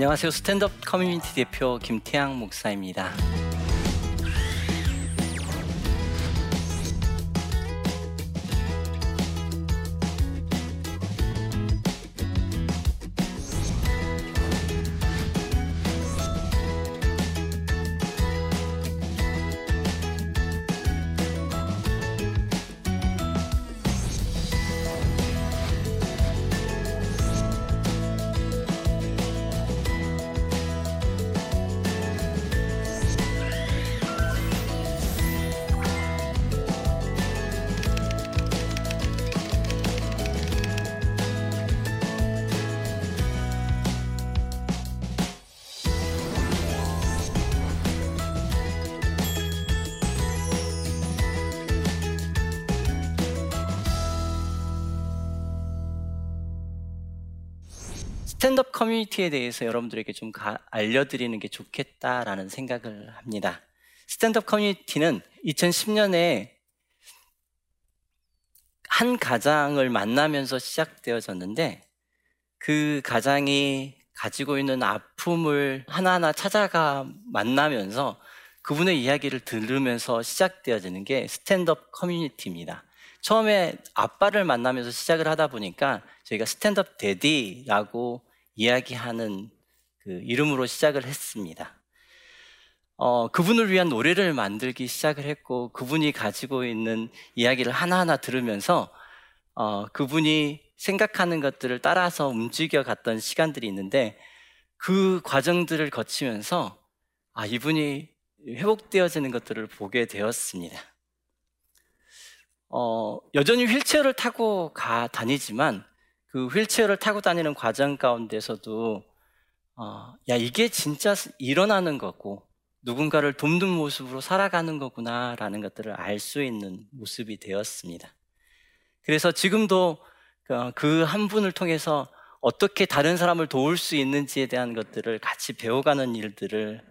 어, 안녕하세요. 스탠드업 커뮤니티 대표 김태양 목사입니다. 커뮤니티에 대해서 여러분들에게 좀 가, 알려드리는 게 좋겠다라는 생각을 합니다. 스탠드업 커뮤니티는 2010년에 한 가장을 만나면서 시작되어졌는데 그 가장이 가지고 있는 아픔을 하나하나 찾아가 만나면서 그분의 이야기를 들으면서 시작되어지는 게 스탠드업 커뮤니티입니다. 처음에 아빠를 만나면서 시작을 하다 보니까 저희가 스탠드업 대디라고 이야기하는 그 이름으로 시작을 했습니다. 어, 그분을 위한 노래를 만들기 시작을 했고, 그분이 가지고 있는 이야기를 하나하나 들으면서, 어, 그분이 생각하는 것들을 따라서 움직여 갔던 시간들이 있는데, 그 과정들을 거치면서, 아, 이분이 회복되어지는 것들을 보게 되었습니다. 어, 여전히 휠체어를 타고 가 다니지만, 그 휠체어를 타고 다니는 과정 가운데서도 어, 야 이게 진짜 일어나는 거고 누군가를 돕는 모습으로 살아가는 거구나라는 것들을 알 수 있는 모습이 되었습니다. 그래서 지금도 그 한 분을 통해서 어떻게 다른 사람을 도울 수 있는지에 대한 것들을 같이 배워가는 일들을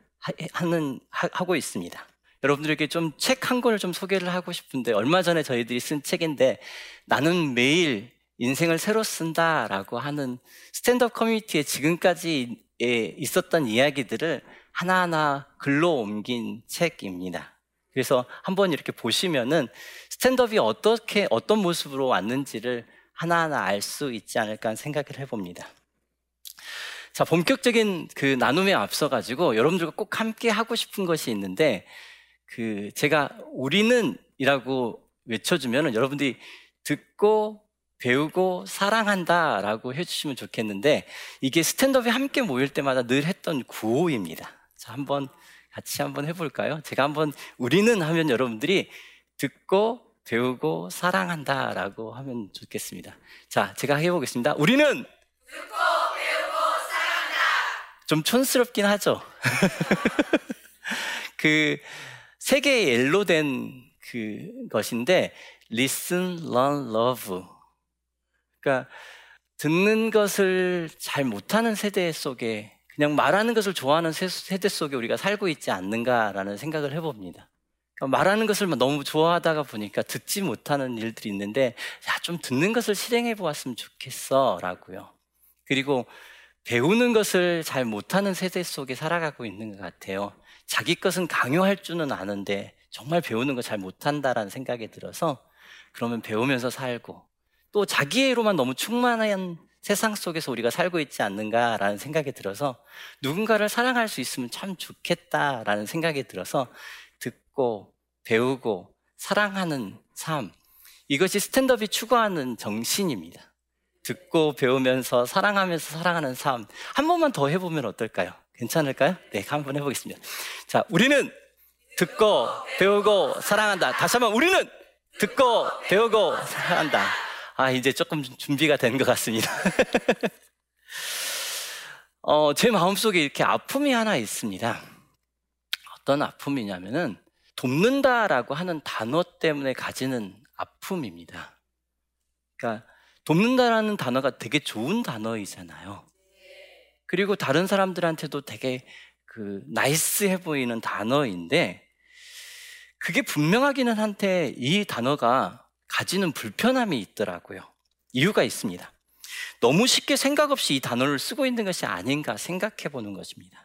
하는 하고 있습니다. 여러분들에게 좀 책 한 권을 좀 소개를 하고 싶은데 얼마 전에 저희들이 쓴 책인데 나는 매일 인생을 새로 쓴다라고 하는 스탠드업 커뮤니티에 지금까지 있었던 이야기들을 하나하나 글로 옮긴 책입니다. 그래서 한번 이렇게 보시면은 스탠드업이 어떻게 어떤 모습으로 왔는지를 하나하나 알 수 있지 않을까 생각을 해봅니다. 자, 본격적인 그 나눔에 앞서 가지고 여러분들과 꼭 함께 하고 싶은 것이 있는데 그 제가 우리는이라고 외쳐주면 여러분들이 듣고 배우고 사랑한다 라고 해주시면 좋겠는데 이게 스탠드업에 함께 모일 때마다 늘 했던 구호입니다. 자, 한번 같이 한번 해볼까요? 제가 한번 우리는 하면 여러분들이 듣고 배우고 사랑한다 라고 하면 좋겠습니다. 자, 제가 해보겠습니다. 우리는 듣고 배우고 사랑한다. 좀 촌스럽긴 하죠. 그 세계의 엘로 된 그 것인데 listen, learn, love 그러니까 듣는 것을 잘 못하는 세대 속에 그냥 말하는 것을 좋아하는 세대 속에 우리가 살고 있지 않는가라는 생각을 해봅니다. 그러니까 말하는 것을 너무 좋아하다가 보니까 듣지 못하는 일들이 있는데, 야, 좀 듣는 것을 실행해 보았으면 좋겠어. 라고요. 그리고 배우는 것을 잘 못하는 세대 속에 살아가고 있는 것 같아요. 자기 것은 강요할 줄은 아는데, 정말 배우는 거 잘 못한다라는 생각이 들어서, 그러면 배우면서 살고, 또 자기애로만 너무 충만한 세상 속에서 우리가 살고 있지 않는가라는 생각이 들어서 누군가를 사랑할 수 있으면 참 좋겠다라는 생각이 들어서 듣고 배우고 사랑하는 삶 이것이 스탠드업이 추구하는 정신입니다. 듣고 배우면서 사랑하면서 사랑하는 삶 한 번만 더 해보면 어떨까요? 괜찮을까요? 네, 한번 해보겠습니다. 자, 우리는 듣고 배우고 사랑한다. 다시 한번 우리는 듣고 배우고 사랑한다. 아, 이제 조금 준비가 된 것 같습니다. 어, 제 마음속에 이렇게 아픔이 하나 있습니다. 어떤 아픔이냐면은 돕는다라고 하는 단어 때문에 가지는 아픔입니다. 그러니까 돕는다라는 단어가 되게 좋은 단어이잖아요. 그리고 다른 사람들한테도 되게 그 나이스해 보이는 단어인데 그게 분명하기는 한데 이 단어가 가지는 불편함이 있더라고요. 이유가 있습니다. 너무 쉽게 생각 없이 이 단어를 쓰고 있는 것이 아닌가 생각해 보는 것입니다.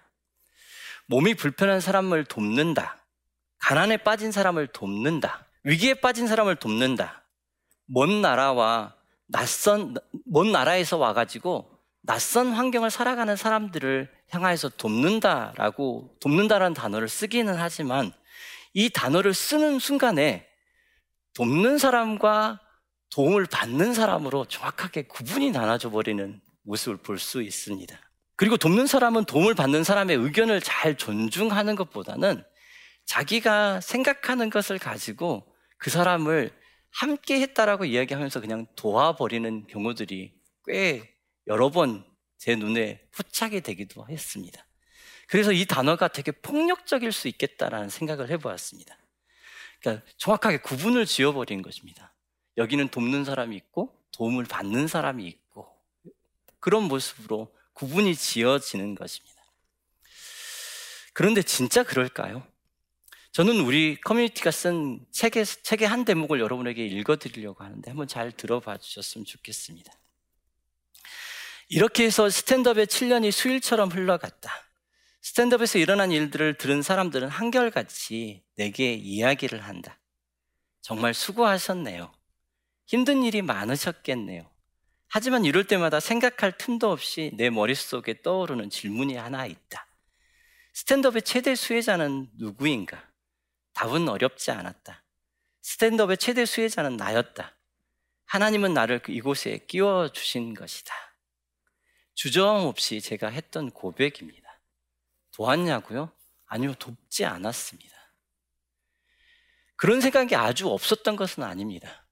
몸이 불편한 사람을 돕는다. 가난에 빠진 사람을 돕는다. 위기에 빠진 사람을 돕는다. 먼 나라와 낯선, 먼 나라에서 와가지고 낯선 환경을 살아가는 사람들을 향하여서 돕는다라고, 돕는다라는 단어를 쓰기는 하지만 이 단어를 쓰는 순간에 돕는 사람과 도움을 받는 사람으로 정확하게 구분이 나눠져 버리는 모습을 볼 수 있습니다. 그리고 돕는 사람은 도움을 받는 사람의 의견을 잘 존중하는 것보다는 자기가 생각하는 것을 가지고 그 사람을 함께 했다라고 이야기하면서 그냥 도와버리는 경우들이 꽤 여러 번 제 눈에 포착이 되기도 했습니다. 그래서 이 단어가 되게 폭력적일 수 있겠다라는 생각을 해보았습니다. 그러니까 정확하게 구분을 지어버린 것입니다. 여기는 돕는 사람이 있고 도움을 받는 사람이 있고 그런 모습으로 구분이 지어지는 것입니다. 그런데 진짜 그럴까요? 저는 우리 커뮤니티가 쓴 책의, 책의 한 대목을 여러분에게 읽어드리려고 하는데 한번 잘 들어봐 주셨으면 좋겠습니다. 이렇게 해서 스탠드업의 7년이 수일처럼 흘러갔다. 스탠드업에서 일어난 일들을 들은 사람들은 한결같이 내게 이야기를 한다. 정말 수고하셨네요. 힘든 일이 많으셨겠네요. 하지만 이럴 때마다 생각할 틈도 없이 내 머릿속에 떠오르는 질문이 하나 있다. 스탠드업의 최대 수혜자는 누구인가? 답은 어렵지 않았다. 스탠드업의 최대 수혜자는 나였다. 하나님은 나를 이곳에 끼워 주신 것이다. 주저함 없이 제가 했던 고백입니다. 도왔냐고요? 아니요, 돕지 않았습니다. 그런 생각이 아주 없었던 것은 아닙니다.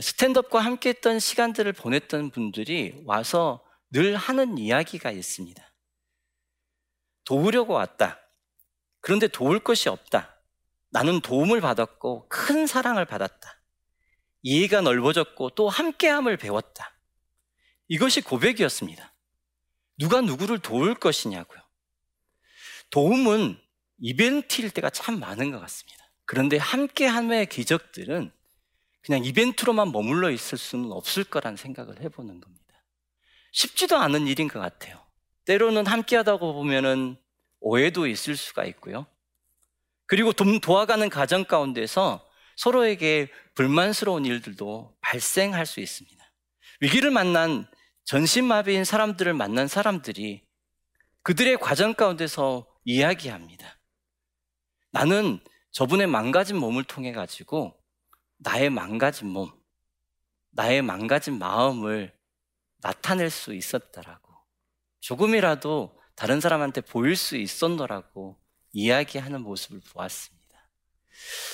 스탠드업과 함께 했던 시간들을 보냈던 분들이 와서 늘 하는 이야기가 있습니다. 도우려고 왔다. 그런데 도울 것이 없다. 나는 도움을 받았고 큰 사랑을 받았다. 이해가 넓어졌고 또 함께함을 배웠다. 이것이 고백이었습니다. 누가 누구를 도울 것이냐고요. 도움은 이벤트일 때가 참 많은 것 같습니다. 그런데 함께함의 기적들은 그냥 이벤트로만 머물러 있을 수는 없을 거란 생각을 해보는 겁니다. 쉽지도 않은 일인 것 같아요. 때로는 함께하다고 보면은 오해도 있을 수가 있고요. 그리고 도와가는 가정 가운데서 서로에게 불만스러운 일들도 발생할 수 있습니다. 위기를 만난 전신마비인 사람들을 만난 사람들이 그들의 과정 가운데서 이야기합니다. 나는 저분의 망가진 몸을 통해 가지고 나의 망가진 몸, 나의 망가진 마음을 나타낼 수 있었다라고. 조금이라도 다른 사람한테 보일 수 있었노라고 이야기하는 모습을 보았습니다.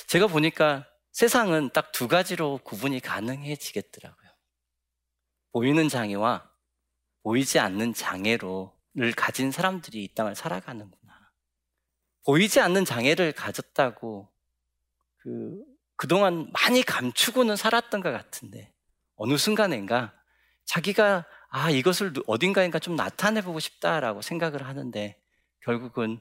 제가 보니까 세상은 딱 두 가지로 구분이 가능해지겠더라고요. 보이는 장애와 보이지 않는 장애로를 가진 사람들이 이 땅을 살아가는구나. 보이지 않는 장애를 가졌다고 그 그동안 많이 감추고는 살았던 것 같은데 어느 순간인가 자기가 아 이것을 어딘가인가 좀 나타내 보고 싶다라고 생각을 하는데 결국은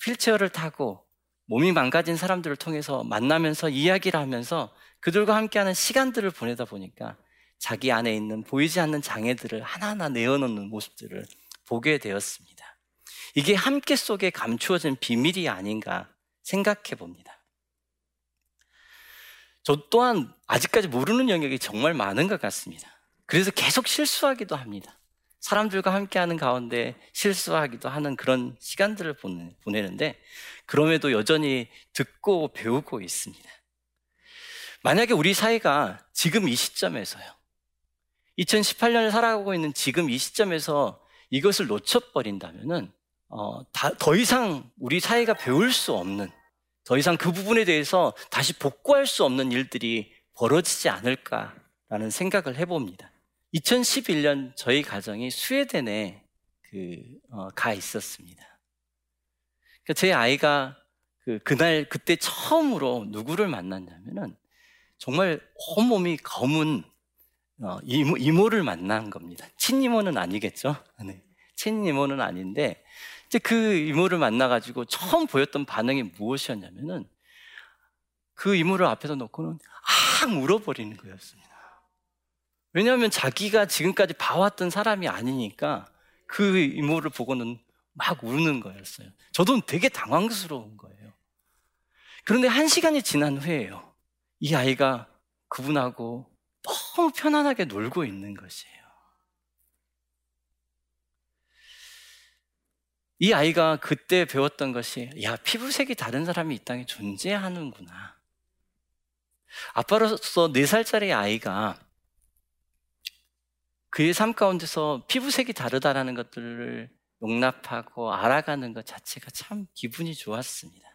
휠체어를 타고 몸이 망가진 사람들을 통해서 만나면서 이야기를 하면서 그들과 함께하는 시간들을 보내다 보니까 자기 안에 있는 보이지 않는 장애들을 하나하나 내어놓는 모습들을 보게 되었습니다. 이게 함께 속에 감추어진 비밀이 아닌가 생각해 봅니다. 저 또한 아직까지 모르는 영역이 정말 많은 것 같습니다. 그래서 계속 실수하기도 합니다. 사람들과 함께하는 가운데 실수하기도 하는 그런 시간들을 보내는데 그럼에도 여전히 듣고 배우고 있습니다. 만약에 우리 사회가 지금 이 시점에서요. 2018년을 살아가고 있는 지금 이 시점에서 이것을 놓쳐버린다면은 어, 다, 더 이상 우리 사회가 배울 수 없는 더 이상 그 부분에 대해서 다시 복구할 수 없는 일들이 벌어지지 않을까라는 생각을 해봅니다. 2011년 저희 가정이 스웨덴에 그, 어, 가 있었습니다. 그러니까 제 아이가 그, 그날, 그때 처음으로 누구를 만났냐면은 정말 온몸이 검은 어, 이모, 이모를 만난 겁니다. 친이모는 아니겠죠? 네. 친이모는 아닌데 이제 그 이모를 만나가지고 처음 보였던 반응이 무엇이었냐면은 그 이모를 앞에다 놓고는 악 울어버리는 거였습니다. 왜냐하면 자기가 지금까지 봐왔던 사람이 아니니까 그 이모를 보고는 막 우는 거였어요. 저도 되게 당황스러운 거예요. 그런데 한 시간이 지난 후에요. 이 아이가 그분하고 너무 편안하게 놀고 있는 것이에요. 이 아이가 그때 배웠던 것이, 야, 피부색이 다른 사람이 이 땅에 존재하는구나. 아빠로서 4살짜리 아이가 그의 삶 가운데서 피부색이 다르다라는 것들을 용납하고 알아가는 것 자체가 참 기분이 좋았습니다.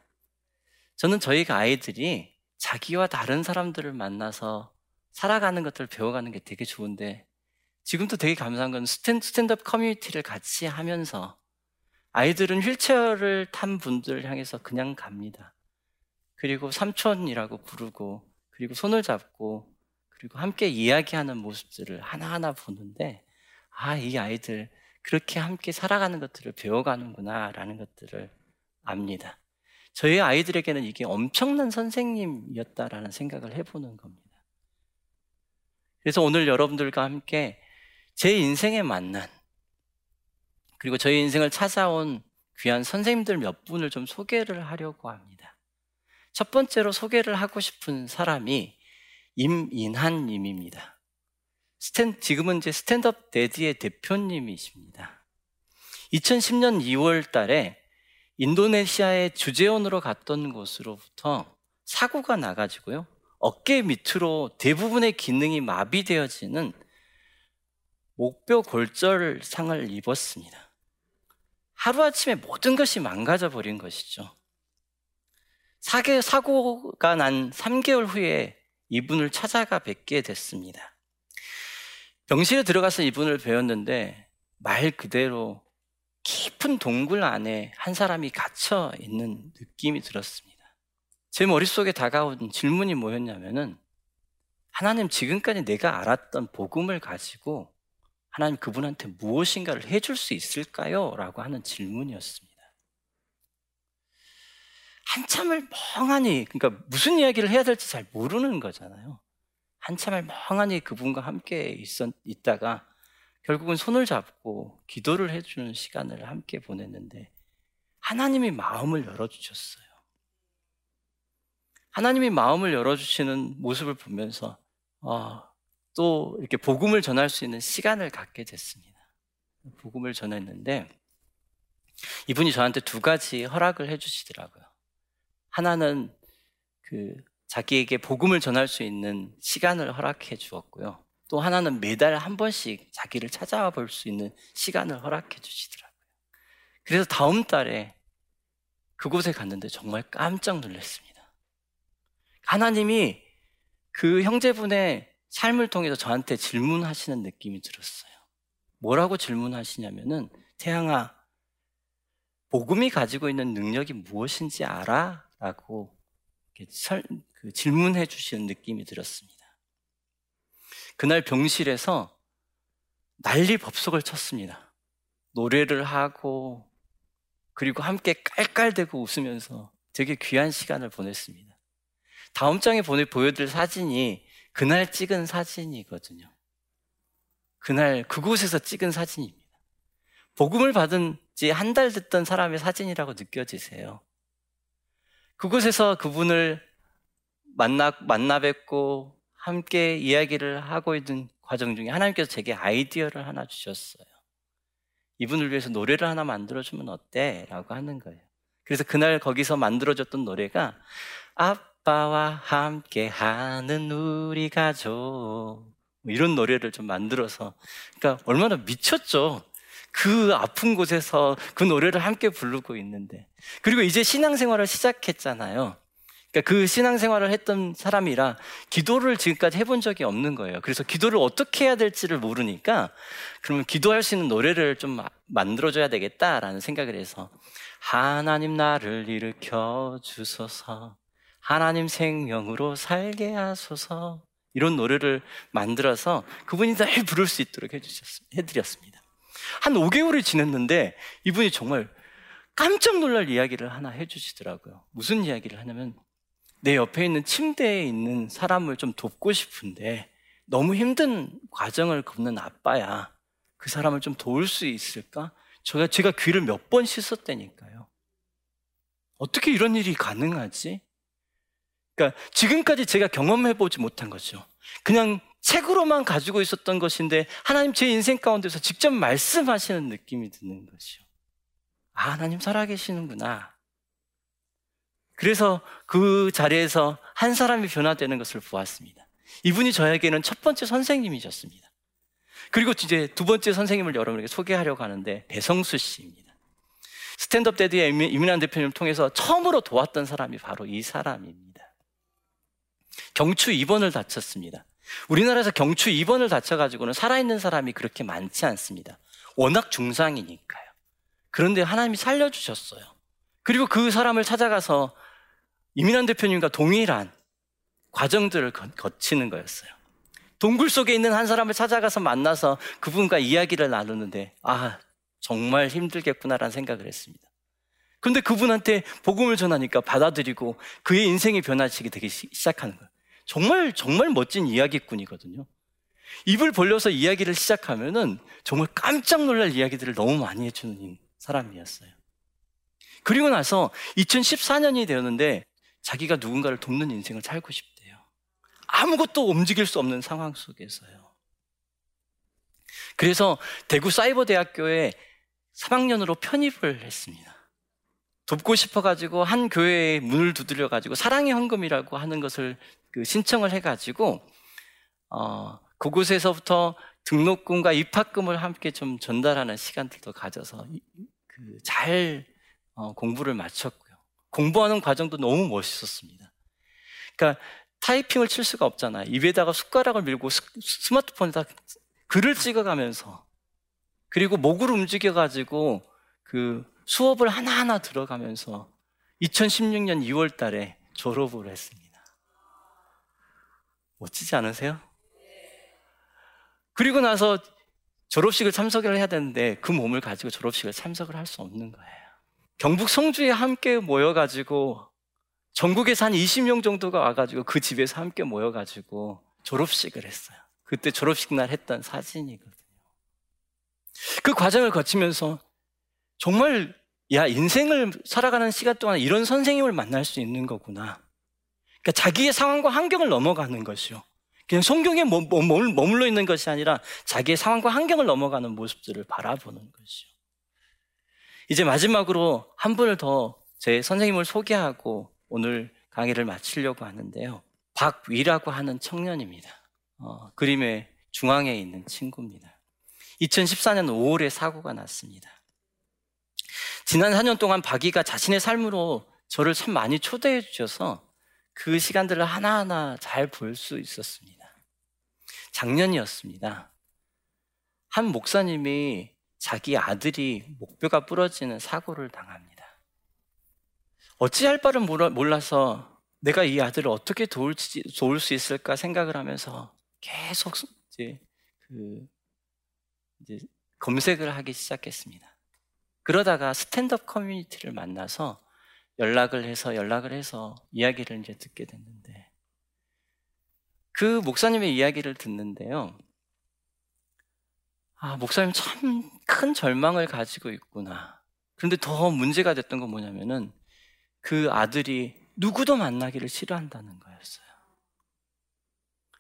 저는 저희가 아이들이 자기와 다른 사람들을 만나서 살아가는 것들을 배워가는 게 되게 좋은데 지금도 되게 감사한 건 스탠, 스탠드업 커뮤니티를 같이 하면서 아이들은 휠체어를 탄 분들 향해서 그냥 갑니다. 그리고 삼촌이라고 부르고 그리고 손을 잡고 그리고 함께 이야기하는 모습들을 하나하나 보는데 아, 이 아이들 그렇게 함께 살아가는 것들을 배워가는구나라는 것들을 압니다. 저희 아이들에게는 이게 엄청난 선생님이었다라는 생각을 해보는 겁니다. 그래서 오늘 여러분들과 함께 제 인생에 만난 그리고 저희 인생을 찾아온 귀한 선생님들 몇 분을 좀 소개를 하려고 합니다. 첫 번째로 소개를 하고 싶은 사람이 임인한 님입니다. 스탠, 지금은 이제 스탠드업 데디의 대표님이십니다. 2010년 2월 달에 인도네시아의 주재원으로 갔던 곳으로부터 사고가 나가지고요. 어깨 밑으로 대부분의 기능이 마비되어지는 목뼈 골절상을 입었습니다. 하루아침에 모든 것이 망가져 버린 것이죠. 사고가 난 3개월 후에 이분을 찾아가 뵙게 됐습니다. 병실에 들어가서 이분을 배웠는데 말 그대로 깊은 동굴 안에 한 사람이 갇혀 있는 느낌이 들었습니다. 제 머릿속에 다가온 질문이 뭐였냐면은 하나님 지금까지 내가 알았던 복음을 가지고 하나님 그분한테 무엇인가를 해줄 수 있을까요? 라고 하는 질문이었습니다. 한참을 멍하니, 그러니까 무슨 이야기를 해야 될지 잘 모르는 거잖아요. 한참을 멍하니 그분과 함께 있다가 결국은 손을 잡고 기도를 해주는 시간을 함께 보냈는데 하나님이 마음을 열어주셨어요. 하나님이 마음을 열어주시는 모습을 보면서 어, 또 이렇게 복음을 전할 수 있는 시간을 갖게 됐습니다. 복음을 전했는데 이분이 저한테 두 가지 허락을 해주시더라고요. 하나는 그 자기에게 복음을 전할 수 있는 시간을 허락해 주었고요. 또 하나는 매달 한 번씩 자기를 찾아와 볼 수 있는 시간을 허락해 주시더라고요. 그래서 다음 달에 그곳에 갔는데 정말 깜짝 놀랐습니다. 하나님이 그 형제분의 삶을 통해서 저한테 질문하시는 느낌이 들었어요. 뭐라고 질문하시냐면은 태양아, 복음이 가지고 있는 능력이 무엇인지 알아? 라고 그 질문해 주시는 느낌이 들었습니다. 그날 병실에서 난리 법석을 쳤습니다. 노래를 하고 그리고 함께 깔깔대고 웃으면서 되게 귀한 시간을 보냈습니다. 다음 장에 보내 보여드릴 사진이 그날 찍은 사진이거든요. 그날 그곳에서 찍은 사진입니다. 복음을 받은 지 한 달 됐던 사람의 사진이라고 느껴지세요. 그곳에서 그분을 만나, 만나 뵙고 함께 이야기를 하고 있는 과정 중에 하나님께서 제게 아이디어를 하나 주셨어요. 이분을 위해서 노래를 하나 만들어주면 어때? 라고 하는 거예요. 그래서 그날 거기서 만들어졌던 노래가 아빠와 함께 하는 우리 가족 뭐 이런 노래를 좀 만들어서 그러니까 얼마나 미쳤죠. 그 아픈 곳에서 그 노래를 함께 부르고 있는데 그리고 이제 신앙생활을 시작했잖아요. 그러니까 그 신앙생활을 했던 사람이라 기도를 지금까지 해본 적이 없는 거예요. 그래서 기도를 어떻게 해야 될지를 모르니까 그러면 기도할 수 있는 노래를 좀 만들어줘야 되겠다라는 생각을 해서 하나님 나를 일으켜 주소서 하나님 생명으로 살게 하소서 이런 노래를 만들어서 그분이 늘 부를 수 있도록 해주셨, 해드렸습니다. 한 5개월이 지났는데 이분이 정말 깜짝 놀랄 이야기를 하나 해주시더라고요. 무슨 이야기를 하냐면 내 옆에 있는 침대에 있는 사람을 좀 돕고 싶은데 너무 힘든 과정을 걷는 아빠야. 그 사람을 좀 도울 수 있을까? 제가, 제가 귀를 몇 번 씻었다니까요. 어떻게 이런 일이 가능하지? 그러니까 지금까지 제가 경험해보지 못한 거죠. 그냥 책으로만 가지고 있었던 것인데 하나님 제 인생 가운데서 직접 말씀하시는 느낌이 드는 거죠. 아, 하나님 살아계시는구나. 그래서 그 자리에서 한 사람이 변화되는 것을 보았습니다. 이분이 저에게는 첫 번째 선생님이셨습니다. 그리고 이제 두 번째 선생님을 여러분에게 소개하려고 하는데 배성수 씨입니다. 스탠드업 대디의 이민환 대표님을 통해서 처음으로 도왔던 사람이 바로 이 사람입니다. 경추 2번을 다쳤습니다. 우리나라에서 경추 2번을 다쳐가지고는 살아있는 사람이 그렇게 많지 않습니다. 워낙 중상이니까요. 그런데 하나님이 살려주셨어요. 그리고 그 사람을 찾아가서 이민환 대표님과 동일한 과정들을 거치는 거였어요. 동굴 속에 있는 한 사람을 찾아가서 만나서 그분과 이야기를 나누는데, 아, 정말 힘들겠구나라는 생각을 했습니다. 그런데 그분한테 복음을 전하니까 받아들이고 그의 인생이 변화치기 되기 시작하는 거예요. 정말, 정말 멋진 이야기꾼이거든요. 입을 벌려서 이야기를 시작하면은 정말 깜짝 놀랄 이야기들을 너무 많이 해주는 사람이었어요. 그리고 나서 2014년이 되었는데 자기가 누군가를 돕는 인생을 살고 싶대요. 아무것도 움직일 수 없는 상황 속에서요. 그래서 대구 사이버대학교에 3학년으로 편입을 했습니다. 돕고 싶어가지고 한 교회에 문을 두드려가지고 사랑의 헌금이라고 하는 것을 그 신청을 해가지고 어, 그곳에서부터 등록금과 입학금을 함께 좀 전달하는 시간들도 가져서 그 잘 어, 공부를 마쳤고 공부하는 과정도 너무 멋있었습니다. 그러니까 타이핑을 칠 수가 없잖아요. 입에다가 숟가락을 밀고 스, 스마트폰에다 글을 찍어가면서 그리고 목을 움직여가지고 그 수업을 하나하나 들어가면서 2016년 2월 달에 졸업을 했습니다. 멋지지 않으세요? 그리고 나서 졸업식을 참석을 해야 되는데 그 몸을 가지고 졸업식을 참석을 할 수 없는 거예요. 경북 성주에 함께 모여가지고 전국에서 한 20명 정도가 와가지고 그 집에서 함께 모여가지고 졸업식을 했어요. 그때 졸업식 날 했던 사진이거든요. 그 과정을 거치면서 정말 야 인생을 살아가는 시간 동안 이런 선생님을 만날 수 있는 거구나. 그러니까 자기의 상황과 환경을 넘어가는 것이요. 그냥 성경에 머물러 있는 것이 아니라 자기의 상황과 환경을 넘어가는 모습들을 바라보는 것이요. 이제 마지막으로 한 분을 더 제 선생님을 소개하고 오늘 강의를 마치려고 하는데요. 박위라고 하는 청년입니다. 어, 그림의 중앙에 있는 친구입니다. 2014년 5월에 사고가 났습니다. 지난 4년 동안 박이가 자신의 삶으로 저를 참 많이 초대해 주셔서 그 시간들을 하나하나 잘 볼 수 있었습니다. 작년이었습니다. 한 목사님이 자기 아들이 목뼈가 부러지는 사고를 당합니다. 어찌할 바를 몰라서 내가 이 아들을 어떻게 도울지, 도울 수 있을까 생각을 하면서 계속 이제 그 이제 검색을 하기 시작했습니다. 그러다가 스탠드업 커뮤니티를 만나서 연락을 해서 연락을 해서 이야기를 이제 듣게 됐는데 그 목사님의 이야기를 듣는데요. 아, 목사님 참 큰 절망을 가지고 있구나. 그런데 더 문제가 됐던 건 뭐냐면은 그 아들이 누구도 만나기를 싫어한다는 거였어요.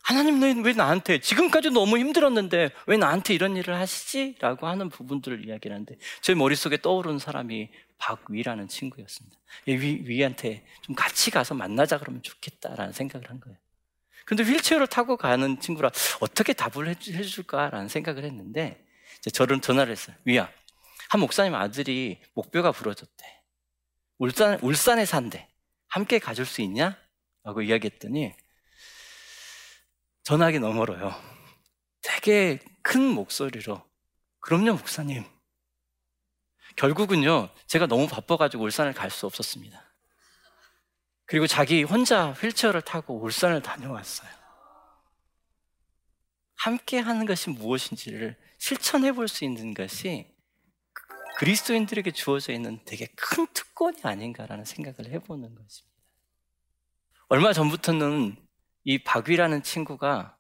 하나님, 왜 나한테, 지금까지 너무 힘들었는데 왜 나한테 이런 일을 하시지? 라고 하는 부분들을 이야기를 하는데 제 머릿속에 떠오르는 사람이 박위라는 친구였습니다. 위, 위한테 좀 같이 가서 만나자 그러면 좋겠다라는 생각을 한 거예요. 근데 휠체어를 타고 가는 친구라 어떻게 답을 해줄까라는 생각을 했는데 저는 전화를 했어요. 위야, 한 목사님 아들이 목뼈가 부러졌대. 울산, 울산에 산대. 함께 가줄 수 있냐? 라고 이야기했더니 전화기 너머로요. 되게 큰 목소리로 그럼요, 목사님. 결국은요, 제가 너무 바빠가지고 울산을 갈 수 없었습니다. 그리고 자기 혼자 휠체어를 타고 울산을 다녀왔어요. 함께 하는 것이 무엇인지를 실천해 볼 수 있는 것이 그리스도인들에게 주어져 있는 되게 큰 특권이 아닌가라는 생각을 해보는 것입니다. 얼마 전부터는 이 박위라는 친구가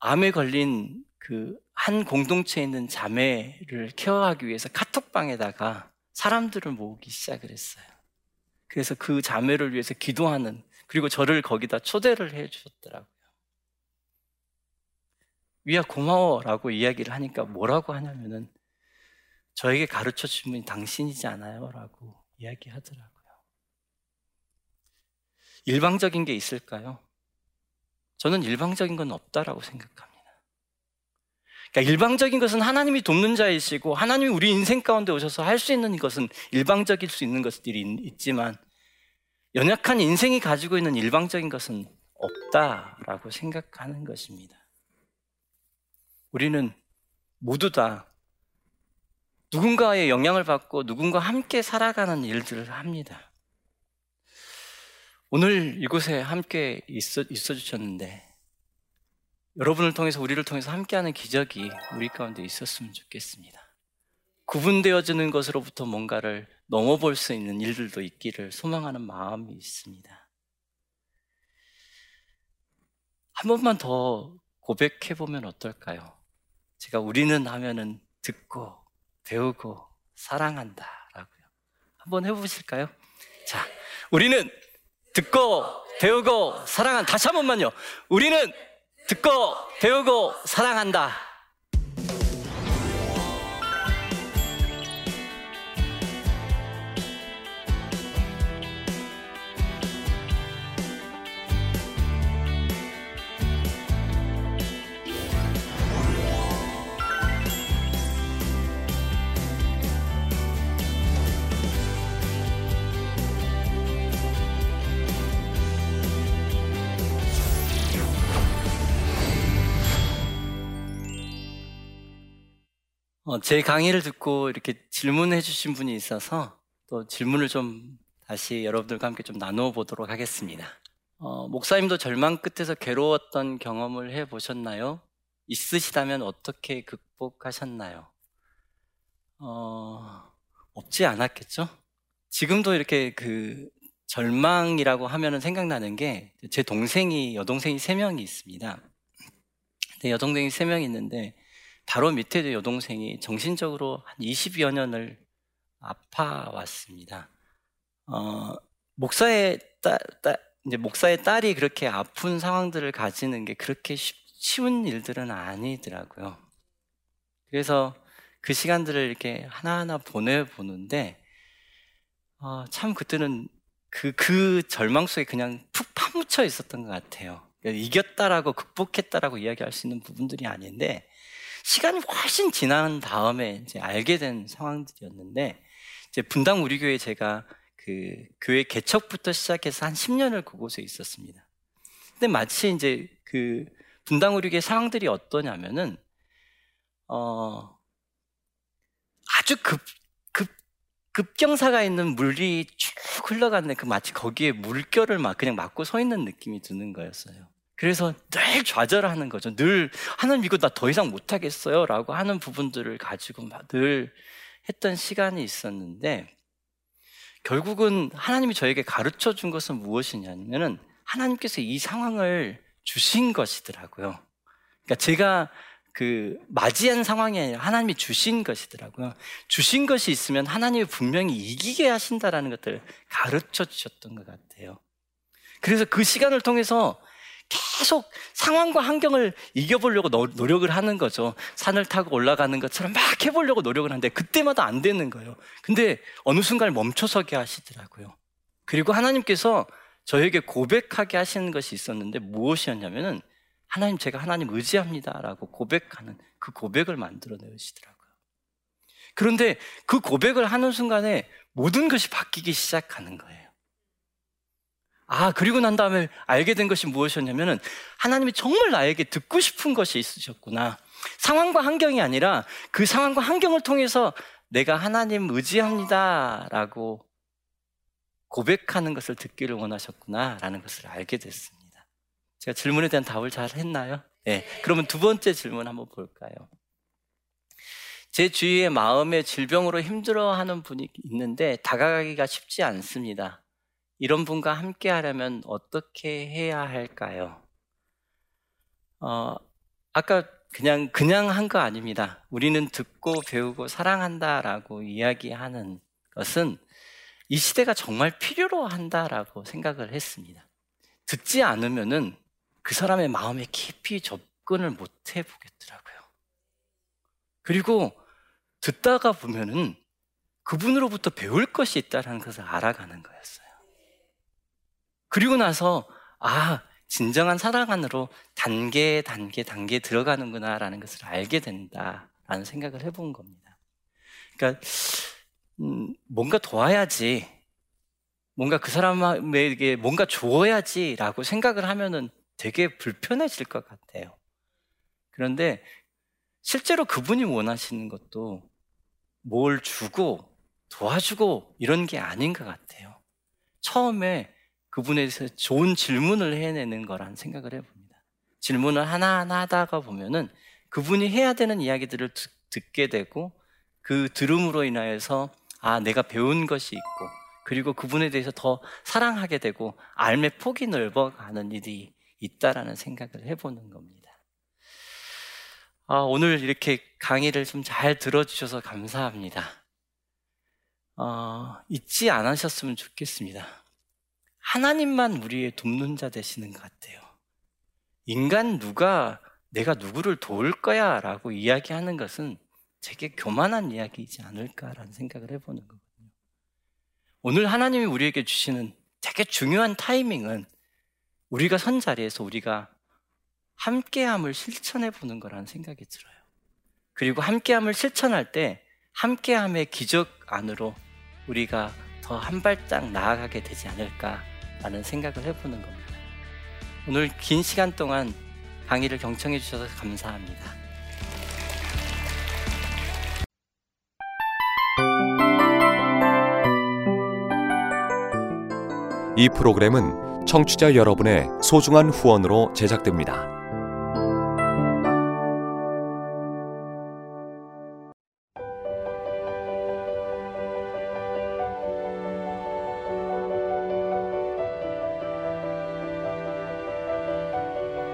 암에 걸린 그 한 공동체에 있는 자매를 케어하기 위해서 카톡방에다가 사람들을 모으기 시작을 했어요. 그래서 그 자매를 위해서 기도하는 그리고 저를 거기다 초대를 해 주셨더라고요. 위야 고마워라고 이야기를 하니까 뭐라고 하냐면은 저에게 가르쳐 준 분이 당신이지 않아요? 라고 이야기하더라고요. 일방적인 게 있을까요? 저는 일방적인 건 없다라고 생각합니다. 그러니까 일방적인 것은 하나님이 돕는 자이시고 하나님이 우리 인생 가운데 오셔서 할 수 있는 것은 일방적일 수 있는 것들이 있지만 연약한 인생이 가지고 있는 일방적인 것은 없다라고 생각하는 것입니다. 우리는 모두 다 누군가의 영향을 받고 누군가 함께 살아가는 일들을 합니다. 오늘 이곳에 함께 있어, 있어 주셨는데 여러분을 통해서 우리를 통해서 함께하는 기적이 우리 가운데 있었으면 좋겠습니다. 구분되어지는 것으로부터 뭔가를 넘어볼 수 있는 일들도 있기를 소망하는 마음이 있습니다. 한 번만 더 고백해 보면 어떨까요? 제가 우리는 하면은 듣고 배우고 사랑한다 라고요. 한번 해보실까요? 자, 우리는 듣고 배우고 사랑한 다시 한 번만요. 우리는 듣고 배우고 사랑한다. 어, 제 강의를 듣고 이렇게 질문해 주신 분이 있어서 또 질문을 좀 다시 여러분들과 함께 좀 나누어 보도록 하겠습니다. 어, 목사님도 절망 끝에서 괴로웠던 경험을 해 보셨나요? 있으시다면 어떻게 극복하셨나요? 어, 없지 않았겠죠? 지금도 이렇게 그 절망이라고 하면 생각나는 게 제 동생이 여동생이 세 명이 있습니다. 여동생이 세 명이 있는데 바로 밑에 여동생이 정신적으로 한 20여 년을 아파왔습니다. 어, 목사의 딸, 딸, 이제 목사의 딸이 그렇게 아픈 상황들을 가지는 게 그렇게 쉽, 쉬운 일들은 아니더라고요. 그래서 그 시간들을 이렇게 하나하나 보내보는데, 어, 참 그때는 그, 그 절망 속에 그냥 푹 파묻혀 있었던 것 같아요. 이겼다라고 극복했다라고 이야기할 수 있는 부분들이 아닌데, 시간이 훨씬 지난 다음에 이제 알게 된 상황들이었는데 이제 분당 우리 교회 제가 그 교회 개척부터 시작해서 한 10년을 그곳에 있었습니다. 근데 마치 이제 그 분당 우리 교회 상황들이 어떠냐면은 어 아주 급, 급, 급경사가 있는 물이 쭉 흘러가는데 그 마치 거기에 물결을 막 그냥 맞고 서 있는 느낌이 드는 거였어요. 그래서 늘 좌절하는 거죠. 늘 하나님 이거 나 더 이상 못 하겠어요. 라고 하는 부분들을 가지고 늘 했던 시간이 있었는데 결국은 하나님이 저에게 가르쳐 준 것은 무엇이냐면은 하나님께서 이 상황을 주신 것이더라고요. 그러니까 제가 그 맞이한 상황이 아니라 하나님이 주신 것이더라고요. 주신 것이 있으면 하나님이 분명히 이기게 하신다라는 것들을 가르쳐 주셨던 것 같아요. 그래서 그 시간을 통해서 계속 상황과 환경을 이겨보려고 노력을 하는 거죠. 산을 타고 올라가는 것처럼 막 해보려고 노력을 하는데 그때마다 안 되는 거예요. 근데 어느 순간 멈춰서게 하시더라고요. 그리고 하나님께서 저에게 고백하게 하시는 것이 있었는데 무엇이었냐면은 하나님 제가 하나님 의지합니다라고 고백하는 그 고백을 만들어 내시더라고요. 그런데 그 고백을 하는 순간에 모든 것이 바뀌기 시작하는 거예요. 아, 그리고 난 다음에 알게 된 것이 무엇이었냐면은 하나님이 정말 나에게 듣고 싶은 것이 있으셨구나. 상황과 환경이 아니라 그 상황과 환경을 통해서 내가 하나님 의지합니다. 라고 고백하는 것을 듣기를 원하셨구나. 라는 것을 알게 됐습니다. 제가 질문에 대한 답을 잘 했나요? 네. 그러면 두 번째 질문 한번 볼까요? 제 주위에 마음의 질병으로 힘들어하는 분이 있는데 다가가기가 쉽지 않습니다. 이런 분과 함께 하려면 어떻게 해야 할까요? 어, 아까 그냥 그냥 한 거 아닙니다. 우리는 듣고 배우고 사랑한다라고 이야기하는 것은 이 시대가 정말 필요로 한다라고 생각을 했습니다. 듣지 않으면은 그 사람의 마음에 깊이 접근을 못 해보겠더라고요. 그리고 듣다가 보면은 그분으로부터 배울 것이 있다는 것을 알아가는 거였어요. 그리고 나서, 아, 진정한 사랑 안으로 단계, 단계, 단계 들어가는구나라는 것을 알게 된다라는 생각을 해본 겁니다. 그러니까, 음, 뭔가 도와야지, 뭔가 그 사람에게 뭔가 주어야지라고 생각을 하면은 되게 불편해질 것 같아요. 그런데 실제로 그분이 원하시는 것도 뭘 주고 도와주고 이런 게 아닌 것 같아요. 처음에 그분에 대해서 좋은 질문을 해내는 거란 생각을 해봅니다. 질문을 하나하나 하다가 보면은 그분이 해야 되는 이야기들을 듣게 되고 그 들음으로 인하여서 아, 내가 배운 것이 있고 그리고 그분에 대해서 더 사랑하게 되고 알매 폭이 넓어가는 일이 있다라는 생각을 해보는 겁니다. 아, 오늘 이렇게 강의를 좀 잘 들어주셔서 감사합니다. 어, 잊지 않으셨으면 좋겠습니다. 하나님만 우리의 돕는 자 되시는 것 같아요. 인간 누가 내가 누구를 도울 거야 라고 이야기하는 것은 되게 교만한 이야기이지 않을까라는 생각을 해보는 거거든요. 오늘 하나님이 우리에게 주시는 되게 중요한 타이밍은 우리가 선 자리에서 우리가 함께함을 실천해 보는 거라는 생각이 들어요. 그리고 함께함을 실천할 때 함께함의 기적 안으로 우리가 더 한 발짝 나아가게 되지 않을까 라는 생각을 해보는 겁니다. 오늘 긴 시간 동안 강의를 경청해 주셔서 감사합니다. 이 프로그램은 청취자 여러분의 소중한 후원으로 제작됩니다.